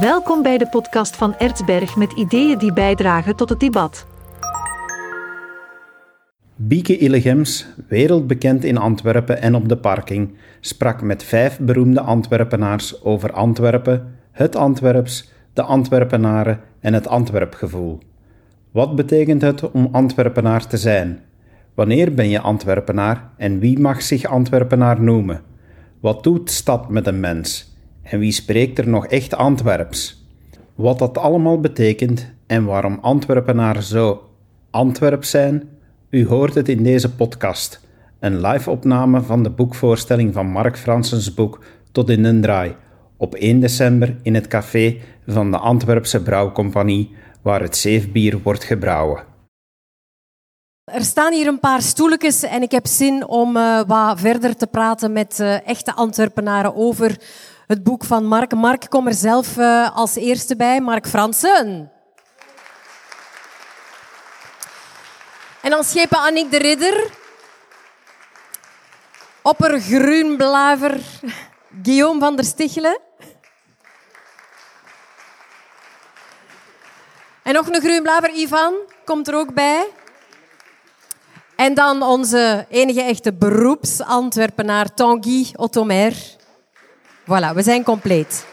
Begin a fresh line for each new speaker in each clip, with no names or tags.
Welkom bij de podcast van Ertsberg met ideeën die bijdragen tot het debat.
Bieke Illegems, wereldbekend in Antwerpen en op de parking, sprak met vijf beroemde Antwerpenaars over Antwerpen, het Antwerps, de Antwerpenaren en het Antwerpgevoel. Wat betekent het om Antwerpenaar te zijn? Wanneer ben je Antwerpenaar en wie mag zich Antwerpenaar noemen? Wat doet stad met een mens? En wie spreekt er nog echt Antwerps? Wat dat allemaal betekent en waarom Antwerpenaren zo Antwerp zijn, u hoort het in deze podcast. Een live-opname van de boekvoorstelling van Mark Fransens boek Tot in den Draai op 1 december in het café van de Antwerpse Brouwcompagnie, waar het zeefbier wordt gebrouwen.
Er staan hier een paar stoeltjes en ik heb zin om uh, wat verder te praten met uh, echte Antwerpenaren over het boek van Mark. Mark, kom er zelf uh, als eerste bij. Mark Fransen. En dan schepen Annick de Ridder. Opper Groenblaver Guillaume van der Stichelen. En nog een Groenblaver Ivan komt er ook bij. En dan onze enige echte beroeps-Antwerpenaar Tanguy Ottomer. Voilà, we zijn compleet.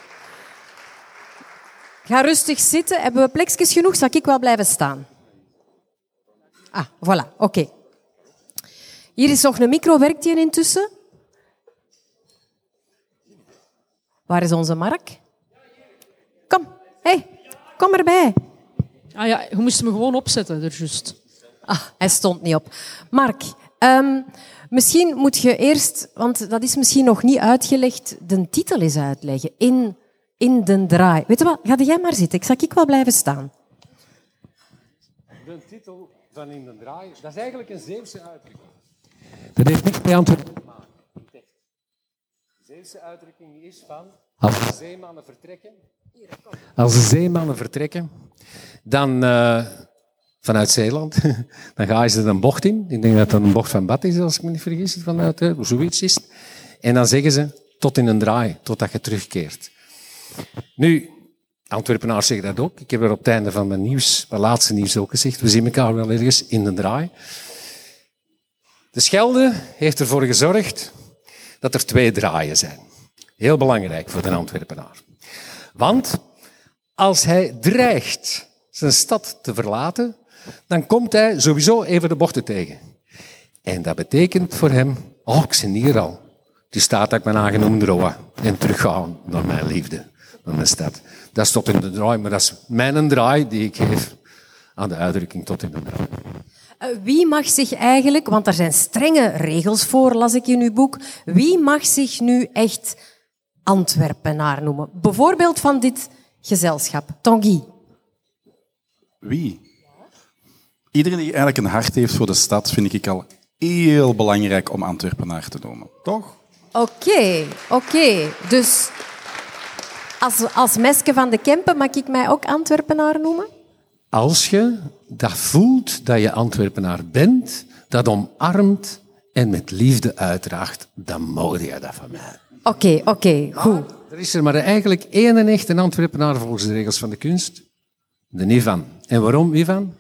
Ga rustig zitten. Hebben we plekjes genoeg? Zal ik wel blijven staan? Ah, voilà, oké. Okay. Hier is nog een micro. Werkt die intussen? Waar is onze Mark? Kom, hey, kom erbij.
Ah ja, je moest me gewoon opzetten, er juist.
Ah, hij stond niet op. Mark, um, misschien moet je eerst, want dat is misschien nog niet uitgelegd, de titel eens uitleggen. In, in de draai. Weet je wat, ga jij maar zitten. Ik zal ik wel blijven staan.
De titel van In de draai, dat is eigenlijk een Zeeuwse uitdrukking. Dat heeft niks met Antwerpen te maken. De Zeeuwse uitdrukking is van als de zeemannen vertrekken. Als de zeemannen vertrekken, dan uh, vanuit Zeeland, dan gaan ze een bocht in. Ik denk dat dat een bocht van Bad is, als ik me niet vergis, vanuit uh, zoiets is. En dan zeggen ze tot in een draai, totdat je terugkeert. Nu, Antwerpenaars zeggen dat ook. Ik heb er op het einde van mijn nieuws, mijn laatste nieuws ook gezegd. We zien elkaar wel ergens in de draai. De Schelde heeft ervoor gezorgd dat er twee draaien zijn. Heel belangrijk voor de Antwerpenaar. Want als hij dreigt zijn stad te verlaten, dan komt hij sowieso even de bochten tegen. En dat betekent voor hem, oh, ik ben hier al. Die staat dat ik mijn aangenomen roa en teruggaan naar mijn liefde, naar mijn stad. Dat is tot in de draai, maar dat is mijn draai die ik geef aan de uitdrukking tot in de draai.
Wie mag zich eigenlijk, want er zijn strenge regels voor, las ik in uw boek, wie mag zich nu echt Antwerpenaar noemen? Bijvoorbeeld van dit gezelschap, Tanguy.
Wie? Iedereen die eigenlijk een hart heeft voor de stad, vind ik al heel belangrijk om Antwerpenaar te noemen. Toch?
Oké, okay, oké. Okay. Dus als, als Meske van de Kempen mag ik mij ook Antwerpenaar noemen?
Als je dat voelt dat je Antwerpenaar bent, dat omarmt en met liefde uitdraagt, dan mag je dat van mij.
Oké, okay, oké, okay, goed.
er is er maar eigenlijk één en echt een Antwerpenaar volgens de regels van de kunst. De Ivan. En waarom, Ivan?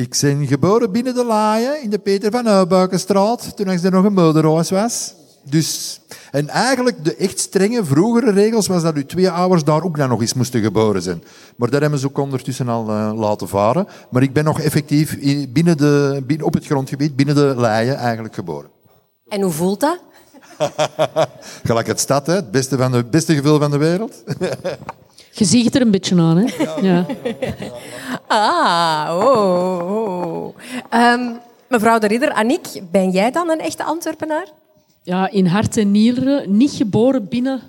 Ik ben geboren binnen de Laaien in de Peter van Uybuikenstraat, toen ik er nog een moederhuis was. Dus, en eigenlijk de echt strenge vroegere regels was dat uw twee ouders daar ook nog eens moesten geboren zijn. Maar daar hebben ze ook ondertussen al uh, laten varen. Maar ik ben nog effectief binnen de, binnen, op het grondgebied, binnen de Leien eigenlijk geboren.
En hoe voelt dat?
Gelijk het stad, hè? het beste, van de, beste gevoel van de wereld.
Je ziet het er een beetje aan, hè? Ja.
Ah, oh. oh. Um, mevrouw de Ridder, Annick, ben jij dan een echte Antwerpenaar?
Ja, in hart en nieren, niet geboren binnen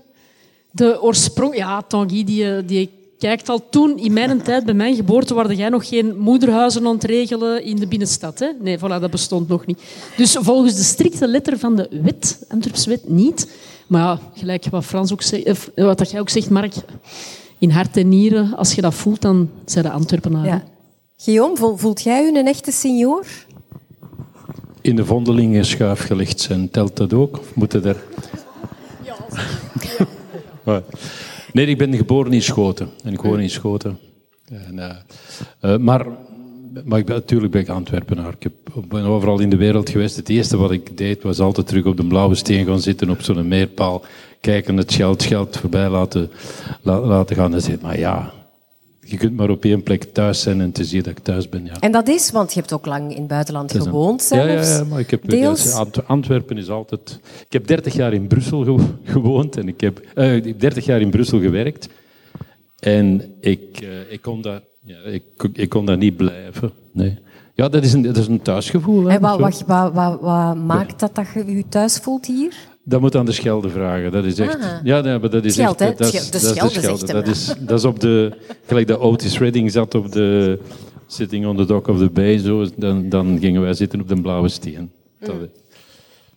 de oorsprong... Ja, Tanguy, die, die kijkt al toen, in mijn tijd, bij mijn geboorte, waren jij nog geen moederhuizen ontregelen in de binnenstad. Hè? Nee, voilà, dat bestond nog niet. Dus volgens de strikte letter van de wet, Antwerpse wet, niet. Maar ja, gelijk wat, Frans ook zegt, wat dat jij ook zegt, Mark, in hart en nieren, als je dat voelt, dan zijn de Antwerpenaren. Ja.
Guillaume, voelt jij u een echte senior?
In de vondelingen schuif gelegd zijn, telt dat ook? Of moeten er... Ja. Nee, ik ben geboren in Schoten. En ik woon in Schoten. En, eh, eh, maar maar ik ben, natuurlijk ben ik Antwerpenaar. Ik ben overal in de wereld geweest. Het eerste wat ik deed was altijd terug op de blauwe steen gaan zitten op zo'n meerpaal. Kijken, het geld, geld voorbij laten, la- laten gaan. En zeggen, maar ja, je kunt maar op één plek thuis zijn en te zien dat ik thuis ben. Ja.
En dat is, want je hebt ook lang in het buitenland gewoond
Ja,
zelfs.
ja, ja, maar ik heb,
Deels.
Antwerpen is altijd... Ik heb 30 jaar in Brussel ge- gewoond en ik heb, eh, ik heb 30 jaar in Brussel gewerkt. En ik, eh, ik, kon daar, ja, ik, ik kon daar niet blijven. Nee. Ja, dat is een, dat is een thuisgevoel. Hè,
En wat, wat, wat, wat maakt dat dat je je thuis voelt hier?
Dat moet aan de Schelde vragen. Dat is echt...
Ah.
Ja, nee, maar dat is
Scheld,
echt... Dat
De
is,
Schelde- de
dat is
Schelde zegt hem,
Dat is, dat is op de... Gelijk dat Otis Redding zat op de... Sitting on the dock of the bay, zo, dan, dan gingen wij zitten op de blauwe steen. Dat,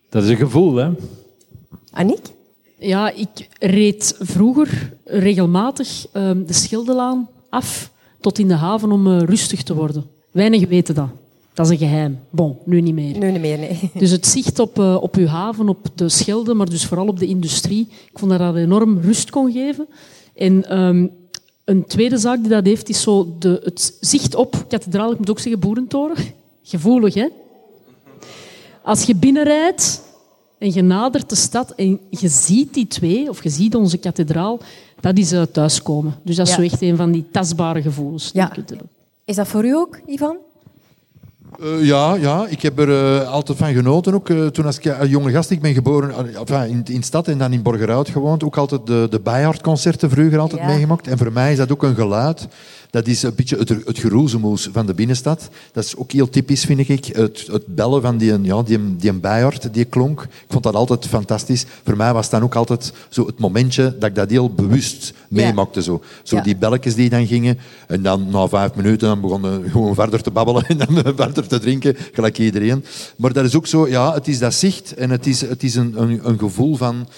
dat is een gevoel, hè.
Aniek?
Ja, ik reed vroeger regelmatig ehm, de Schildelaan af tot in de haven om eh, rustig te worden. Weinigen weten dat. Dat is een geheim. Bon, nu niet meer.
Nu niet meer, nee.
Dus het zicht op, eh, op uw haven, op de Schelde, maar dus vooral op de industrie, ik vond dat dat enorm rust kon geven. En ehm, een tweede zaak die dat heeft, is zo de, het zicht op kathedraal, ik moet ook zeggen boerentoren. Gevoelig, hè? Als je binnenrijdt en je nadert de stad en je ziet die twee, of je ziet onze kathedraal, dat is eh, thuiskomen. Dus dat is
Ja.
zo echt een van die tastbare gevoelens. die
Ja.
je kunt hebben.
Is dat voor u ook, Ivan?
Eh, ja, ja, ik heb er eh, altijd van genoten. Ook eh, toen als ik een jonge gast, ik ben geboren enfin, in, in de stad en dan in Borgerhout gewoond. Ook altijd de, de Bijhard-concerten vroeger altijd
Ja.
meegemaakt. En voor mij is dat ook een geluid. Dat is een beetje het, het geroezemoes van de binnenstad. Dat is ook heel typisch, vind ik. Het, het bellen van die, ja, die, die Bijhard, die klonk. Ik vond dat altijd fantastisch. Voor mij was dan ook altijd zo het momentje dat ik dat heel bewust meemaakte. Zo, zo
Ja.
die belletjes die dan gingen. En dan na vijf minuten dan begonnen gewoon verder te babbelen en dan verder te drinken, gelijk iedereen. Maar dat is ook zo, ja, het is dat zicht en het is, het is een, een, een gevoel van,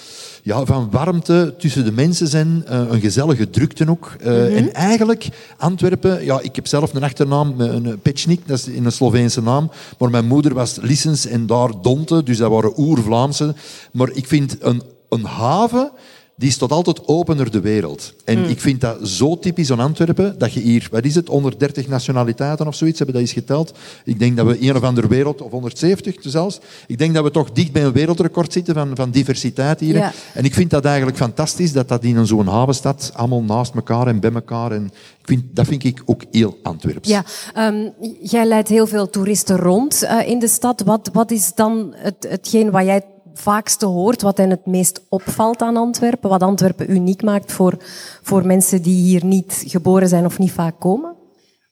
ja, van warmte tussen de mensen zijn, eh, een gezellige drukte ook. Eh, En eigenlijk, Antwerpen, ja, ik heb zelf een achternaam, eh, een Pečnik, dat is een Sloveense naam, maar mijn moeder was Lissens en daar Donte, dus dat waren oer-Vlaamse. Maar ik vind een, een haven die is tot altijd open naar de wereld. En ik vind dat zo typisch aan Antwerpen, dat je hier, wat is het, 130 nationaliteiten of zoiets, hebben dat eens geteld. Ik denk dat we een of andere wereld, of 170 zelfs, ik denk dat we toch dicht bij een wereldrecord zitten van, van diversiteit hier.
Ja.
En ik vind dat eigenlijk fantastisch, dat dat in zo'n havenstad allemaal naast elkaar en bij elkaar. En ik vind, dat vind ik ook heel Antwerps.
Ja, ehm, jij leidt heel veel toeristen rond eh, in de stad. Wat, wat is dan het, hetgeen wat jij vaakste hoort, wat hen het meest opvalt aan Antwerpen? Wat Antwerpen uniek maakt voor, voor mensen die hier niet geboren zijn of niet vaak komen?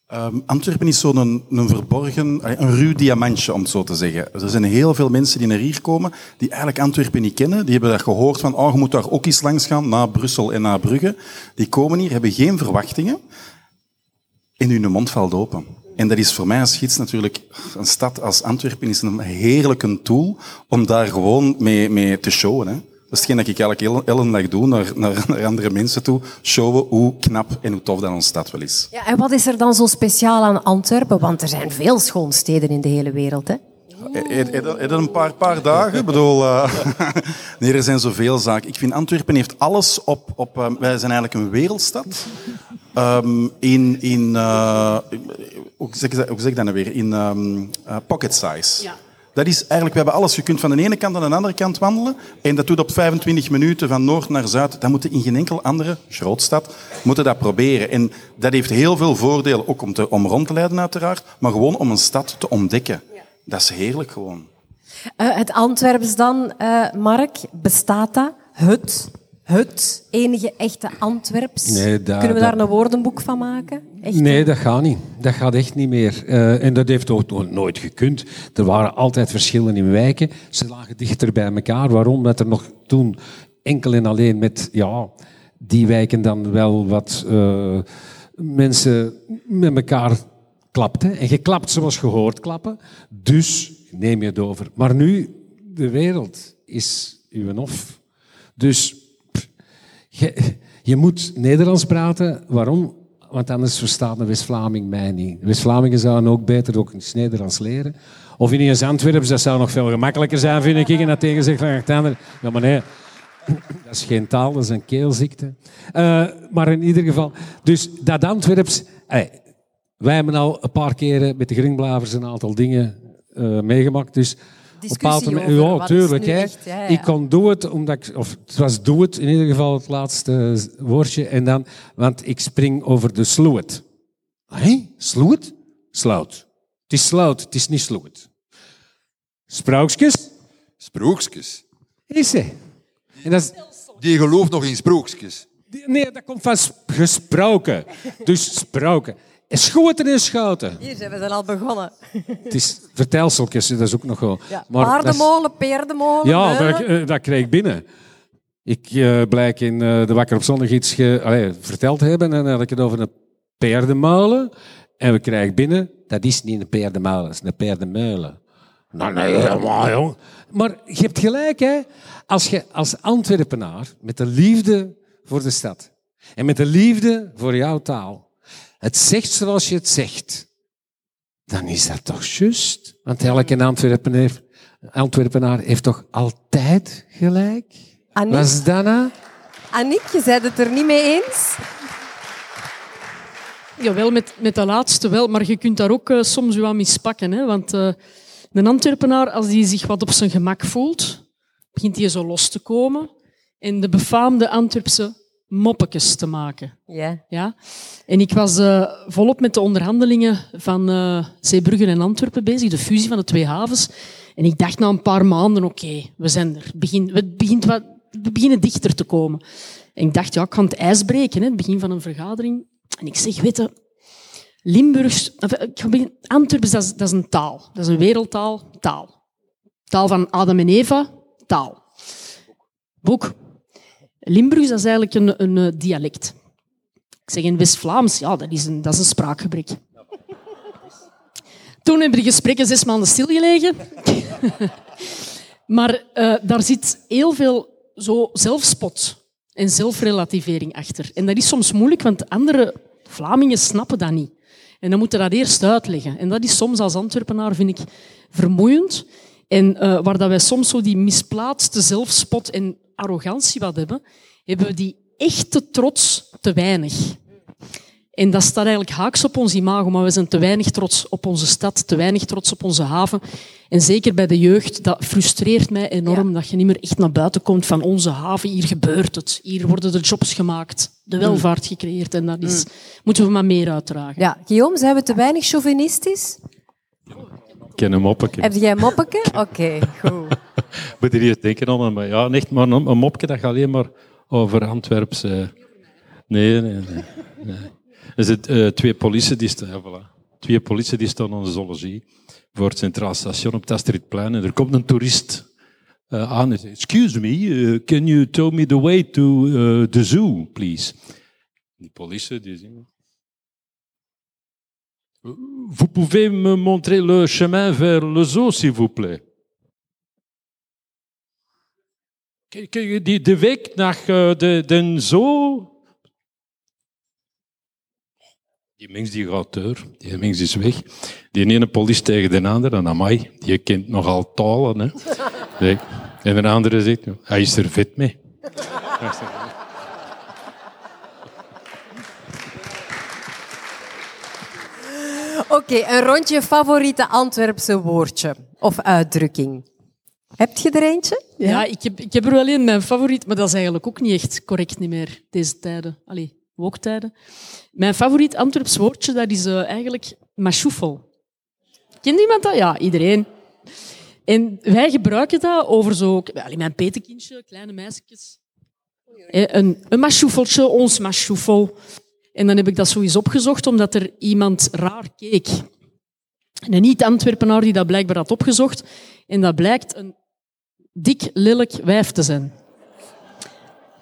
Ehm, Antwerpen is zo'n een, verborgen, een ruw diamantje, om het zo te zeggen. Er zijn heel veel mensen die naar hier komen, die eigenlijk Antwerpen niet kennen. Die hebben dat gehoord van, oh, je moet daar ook eens langs gaan, naar Brussel en naar Brugge. Die komen hier, hebben geen verwachtingen. En hun mond valt open. En dat is voor mij als gids natuurlijk, een stad als Antwerpen is een heerlijke tool om daar gewoon mee, mee te showen. Hè. Dat is hetgeen dat ik eigenlijk hele dag doe, naar, naar, naar andere mensen toe. Showen hoe knap en hoe tof dat onze stad wel is.
Ja, en wat is er dan zo speciaal aan Antwerpen? Want er zijn veel schoonsteden in de hele wereld, hè?
Heb je een paar, paar dagen? Ik bedoel, eh, nee, er zijn zoveel zaken. Ik vind Antwerpen heeft alles op... op eh, wij zijn eigenlijk een wereldstad. Ehm, in, in eh, hoe, zeg ik dat, hoe zeg ik dat nou weer? In ehm, eh, pocket size.
Ja.
Dat is eigenlijk, we hebben alles. Je kunt van de ene kant naar de andere kant wandelen. En dat doet op 25 minuten van noord naar zuid. Dat moet je in geen enkele andere grootstad moeten dat proberen. En dat heeft heel veel voordelen, ook om, te, om rond te leiden uiteraard, maar gewoon om een stad te ontdekken. Dat is heerlijk gewoon.
Eh, het Antwerps dan, eh, Mark, bestaat dat? Het, het enige echte Antwerps?
Nee, dat-
Kunnen we daar
dat-
een woordenboek van maken? Echt?
Nee, dat gaat niet. Dat gaat echt niet meer. Eh, en dat heeft ook nog nooit gekund. Er waren altijd verschillen in wijken. Ze lagen dichter bij elkaar. Waarom? Dat er nog toen enkel en alleen met ja, die wijken dan wel wat eh, mensen met elkaar klapten. En geklapt zoals gehoord klappen. Dus neem je het over. Maar nu, de wereld is uw hof. Dus je, je moet Nederlands praten. Waarom? Want anders verstaat een West-Vlaming mij niet. West-Vlamingen zouden ook beter ook eens Nederlands leren. Of in eens Antwerpen, dat zou nog veel gemakkelijker zijn, vind ik. En dat tegen zegt van. Ja, maar nee. Dat is geen taal, dat is een keelziekte. Uh, maar in ieder geval, dus dat Antwerps... Wij hebben al een paar keren met de Gringblavers een aantal dingen uh, meegemaakt. Dus
Discussie over
ja, tuurlijk. Hè.
Echt, ja, ja.
Ik kon doen het, omdat ik, of het was doe het, in ieder geval het laatste woordje. En dan, want ik spring over de sloot. Hé, sloot? Sloot. Het is sloot, het is niet sloot. Sprookjes?
Sprookjes.
Is ze. En dat is,
Die gelooft nog in sprookjes.
nee, dat komt van sp- gesproken. Dus sproken. En schoten en schoten.
Hier zijn we dan al begonnen.
Het is vertelseltjes, dat is ook nog wel.
Ja.
Maar
Paardenmolen, peerdenmolen.
Ja, dat, eh, dat kreeg ik binnen. Ik eh, blijk in eh, de Wakker op Zondag iets ge- allee, verteld te hebben. En dan had ik het over een paardenmolen. En we krijgen binnen, dat is niet een paardenmolen, dat is een paardenmeulen. Nou, nee, helemaal, jong. Maar je hebt gelijk, hè. Als je als Antwerpenaar, met de liefde voor de stad, en met de liefde voor jouw taal, het zegt zoals je het zegt, dan is dat toch juist? Want elke Antwerpenaar, Antwerpenaar heeft toch altijd gelijk?
Annick,
Was dat nou?
Annick, je bent het er niet mee eens?
Jawel, met, met dat laatste wel. Maar je kunt daar ook eh, soms wel aan mispakken. Hè? Want eh een Antwerpenaar, als die zich wat op zijn gemak voelt, begint hij zo los te komen. En de befaamde Antwerpse moppetjes te maken.
Ja.
Ja? En ik was eh, volop met de onderhandelingen van eh Zeebrugge en Antwerpen bezig, de fusie van de twee havens. En ik dacht na een paar maanden, oké, we zijn er. Het begint, het begint wat, we beginnen dichter te komen. En ik dacht, ja, ik kan het ijs breken, hè, het begin van een vergadering. En ik zeg, weet je, Limburgs, eh, dat is, dat is een taal. Dat is een wereldtaal, taal. Taal van Adam en Eva, taal. Boek. Limburgs, is eigenlijk een, een eh, dialect. Ik zeg in West-Vlaams, ja, dat is een, dat is een spraakgebrek. Toen hebben de gesprekken zes maanden stilgelegen. maar eh, daar zit heel veel zo zelfspot en zelfrelativering achter. En dat is soms moeilijk, want andere Vlamingen snappen dat niet. En dan moeten dat eerst uitleggen. En dat is soms als Antwerpenaar, vind ik, vermoeiend. En eh, waar dat wij soms zo die misplaatste zelfspot en arrogantie wat hebben, hebben we die echte trots te weinig. En dat staat eigenlijk haaks op ons imago, maar we zijn te weinig trots op onze stad, te weinig trots op onze haven. En zeker bij de jeugd, dat frustreert mij enorm, dat je niet meer echt naar buiten komt van onze haven. Hier gebeurt het. Hier worden de jobs gemaakt, de welvaart gecreëerd. En dat is, moeten we maar meer uitdragen.
Ja, Guillaume, zijn we te weinig chauvinistisch?
Ik ken op. Ik
Heb jij een moppeke? Oké, goed.
moet er eerst denken aan, maar ja, echt maar een, een mopje dat gaat alleen maar over Antwerps. eh. Nee, nee, nee. nee. Er zitten eh, twee politie die staan, voilà. Twee politie die staan aan de zoologie voor het Centraal Station op het Astridplein en er komt een toerist eh, aan en zegt, excuse me, eh, can you tell me the way to the zoo, please? Die politie die zegt, Vous pouvez me montrer le chemin vers le zoo, s'il vous plaît. Je Die, de weg naar de, de zoo. Die mens die gaat door, die mens is weg. Die ene politie tegen de andere, en amai, die kent nogal talen. Hè. Nee. En een andere zegt, hij is er vet mee.
Oké, een rondje favoriete Antwerpse woordje of uitdrukking. Heb je er eentje?
Ja, ik, heb, ik heb er wel een, mijn favoriet, maar dat is eigenlijk ook niet echt correct niet meer, deze tijden. Allee, woktijden. Mijn favoriet Antwerps woordje, dat is eh, eigenlijk machoefel. Kent iemand dat? Ja, iedereen. En wij gebruiken dat over zo... Allee, mijn petekindje, kleine meisjes. Eh, Een, een machoefeltje, ons machoefel. En dan heb ik dat zo eens opgezocht, omdat er iemand raar keek. Een niet-Antwerpenaar die dat blijkbaar had opgezocht. En dat blijkt een dik, lelijk wijf te zijn.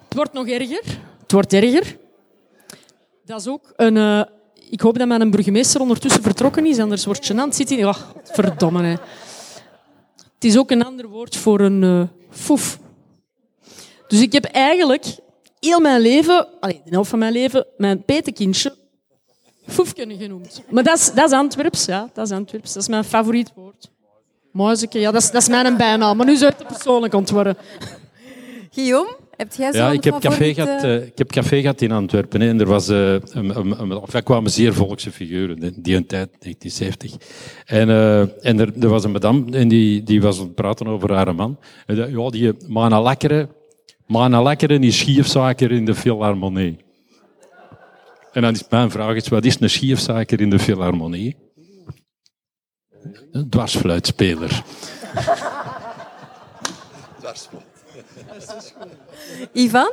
Het wordt nog erger. Het wordt erger. Dat is ook een... eh, ik hoop dat mijn burgemeester ondertussen vertrokken is, anders wordt gênant. Zit hij... Oh, verdomme, hè. Het is ook een ander woord voor een eh foef. Dus ik heb eigenlijk heel mijn leven, allee, de helft van mijn leven, mijn petekindje foefken genoemd. Maar dat is, dat is Antwerps, ja. Dat is Antwerps. Dat is mijn favoriet woord. Muizeke, ja, dat is, dat is mijn bijnaam. Maar nu zou het persoonlijk ontworpen.
Guillaume, Heb jij
Ja,
zo'n
ik heb, café gehad,
eh,
ik heb café gehad in Antwerpen. Hè, en er, was, eh, een, een, een, of er kwamen zeer volkse figuren, hè, die een tijd, 1970. En, eh, en er, er was een madame en die, die was aan het praten over haar man. En ja, die Mana Lekkere, Mana Lekkere is schiefzaker in de Philharmonie. En dan is mijn vraag, is, wat is een schiefzaker in de Philharmonie? Een dwarsfluitspeler.
Ivan?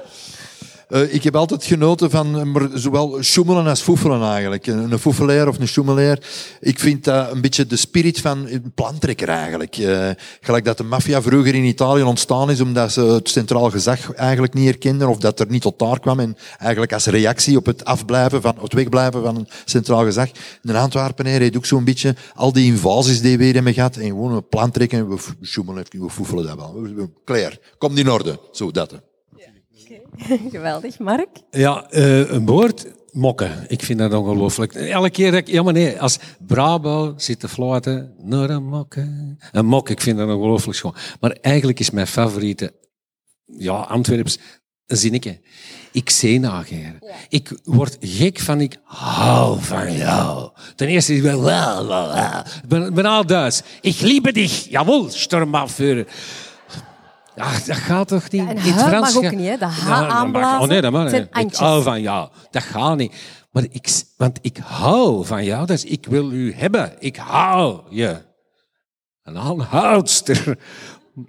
Eh, ik heb altijd genoten van eh, zowel schoemelen als foefelen eigenlijk. Een, een foefelaar of een schoemelaar. Ik vind dat een beetje de spirit van een plantrekker eigenlijk. Eh, gelijk dat de maffia vroeger in Italië ontstaan is omdat ze het centraal gezag eigenlijk niet herkenden of dat er niet tot daar kwam. En eigenlijk als reactie op het afblijven van, het wegblijven van een centraal gezag. De Antwerpenaar heeft ook zo'n beetje al die invasies die we hebben gehad. En gewoon een plan trekken. We schoemelen we foefelen dat wel. We- we- Klaar, komt in orde. Zo, dat.
Geweldig. Mark?
Ja, eh, een woord, mokken. Ik vind dat ongelooflijk. Elke keer dat ik... Ja, maar nee, als Brabo zit te fluiten, naar een mokken. Een mok, ik vind dat ongelooflijk schoon. Maar eigenlijk is mijn favoriete, ja, Antwerps, een zinnetje. Ik zie nageren. Ik word gek van ik hou van jou. Ten eerste, ik ben wel, wel, wel. Ik ben, ben al Duits. Ik liebe dich. Jawel, Sturmafführer. Ja, dat gaat toch niet?
Ja, en
In het Frans
mag ook niet, hè? H
Ja, dat mag-
aanblazen,
Oh nee, dat mag niet. Ik hou van jou. Dat gaat niet. Maar ik, want ik hou van jou, dus ik wil u hebben. Ik hou je. Een aanhoudster.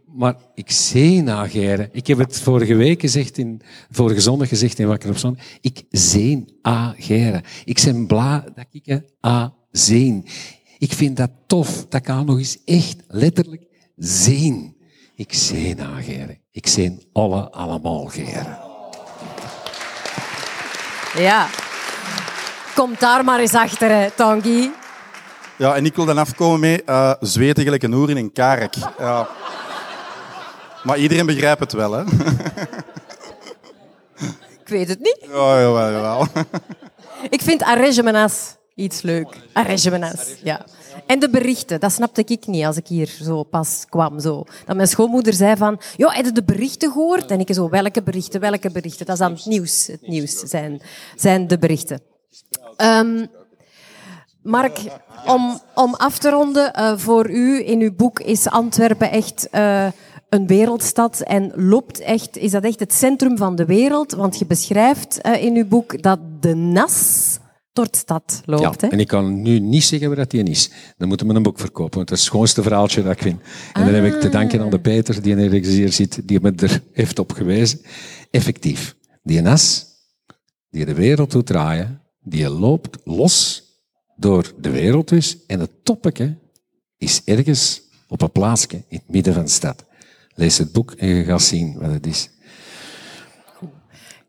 Maar ik zie nageren. Ik heb het vorige week gezegd, in, vorige zondag gezegd in Wakker op Zondag. Ik zeen ageren. Ik ben blij dat ik je a zeen. Ik vind dat tof. Dat kan nog eens echt letterlijk zien. Ik zeen ageren. Ik zeen alle allemaal geren.
Ja. Kom daar maar eens achter, hè, Tanguy.
Ja, en ik wil dan afkomen met eh zweten gelijk een oer in een karek. Ja. Maar iedereen begrijpt het wel, hè?
Ik weet het niet.
Ja, jawel, jawel.
Ik vind arrangemenas iets leuk. Arrangemenas, ja. En de berichten, dat snapte ik niet als ik hier zo pas kwam. Zo. Dat mijn schoonmoeder zei van, joh, heb je de berichten gehoord? En ik zo, welke berichten, welke berichten? Dat is het nieuws. Het nieuws zijn, zijn de berichten. Ehm, Mark, om, om af te ronden, eh, voor u in uw boek is Antwerpen echt eh, een wereldstad en loopt echt, is dat echt het centrum van de wereld? Want je beschrijft eh, in uw boek dat de nas door de stad loopt.
Ja,
hè?
en ik kan nu niet zeggen waar dat die is. Dan moeten we een boek verkopen, want dat is het schoonste verhaaltje dat ik vind. En dan heb ik te danken aan de Peter, die ergens hier zit, die me er heeft op gewezen. Effectief, die nas, die de wereld doet draaien, die loopt los door de wereld dus. En het toppetje is ergens op een plaatsje in het midden van de stad. Lees het boek en je gaat zien wat het is.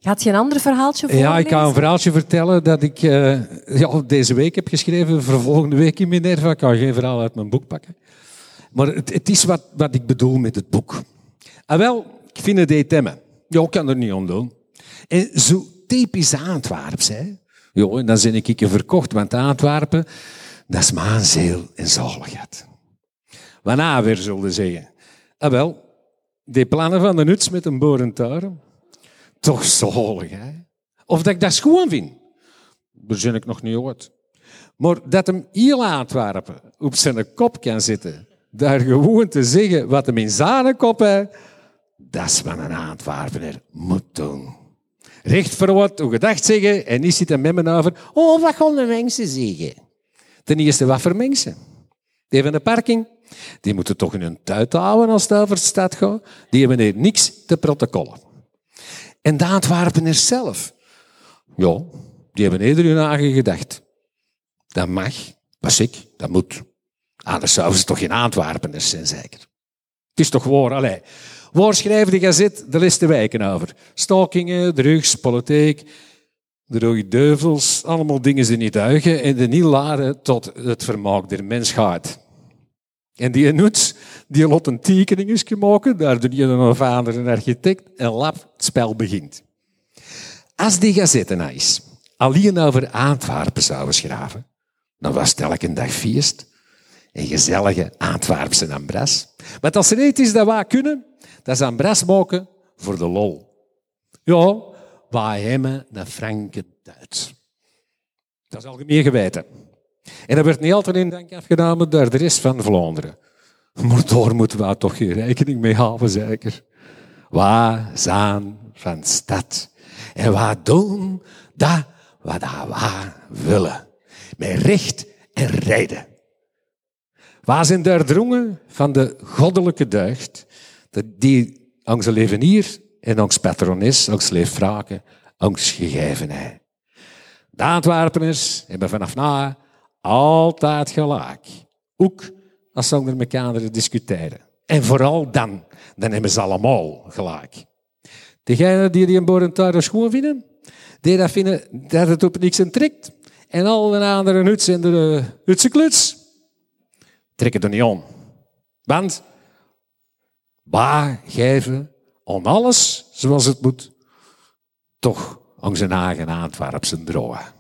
Gaat je een ander verhaaltje voorlezen?
Ja, ik ga een verhaaltje vertellen dat ik eh, ja, deze week heb geschreven voor volgende week in Minerva. Ik kan geen verhaal uit mijn boek pakken. Maar het, het is wat, wat ik bedoel met het boek. Ah, wel, ik vind het etemmen. Ja, ik kan er niet om doen. En zo typisch Antwerps, hè. Ja, en dan ben ik je verkocht, want Antwerpen, dat is mijn ziel en zaligheid. Waarna weer zullen zeggen. Ah, wel, die plannen van de nuts met een borentuin, toch zalig, hè? Of dat ik dat schoon vind. Ben ik nog niet ooit. Maar dat hem heel Antwerpen op zijn kop kan zitten, daar gewoon te zeggen wat hem in zijn kop heeft, dat is wat een Antwerpener moet doen. Recht voor wat, hoe gedacht zeggen, en niet zitten met me over, oh, wat gaan de mensen zeggen? Ten eerste, wat voor mensen? Die van de parking, die moeten toch in hun tuit houden als het over de stad gaat. Die hebben hier niks te protocollen. En de Antwerpeners zelf, ja, die hebben eerder hun eigen gedacht. Dat mag, was ik, dat moet. Anders zouden ze toch geen Antwerpeners zijn, zeker. Het is toch waar, allee. Waar schrijven de gazet de liste wijken over? Stalkingen, drugs, politiek, de rode duivels, allemaal dingen die niet duigen en die niet laden tot het vermaak der mens gaat. En die Noets, die lot een tekening maken, daar doet je een vader een architect en lap, het spel begint. Als die gazette nou is, alleen over Antwerpen zouden schrijven, dan was het elke dag feest. Een gezellige Antwerpse ambras. Maar als er iets is dat wij kunnen, dat is ambras maken voor de lol. Ja, wij hebben een franke Duits. Dat is algemeen geweten. En dat werd niet altijd in dank afgenomen door de rest van Vlaanderen. Maar daar moeten we toch geen rekening mee houden, zeker. Wij zijn van stad. En wij doen dat wat wij willen. Met recht en reden. Wij zijn doordrongen van de goddelijke deugd die ons leven hier en ons patronis, ons leefvragen, ons gegeven De Antwerpeners hebben vanaf na altijd gelijk. Ook als ze onder elkaar discussiëren. En vooral dan, dan hebben ze allemaal gelijk. Degenen die die een borentuider schoon vinden, die dat vinden dat het op niks trekt, en al de andere huts in de hutse kluts, trekken er niet om. Want wij geven om alles zoals het moet, toch onze eigen Antwerpse drogen.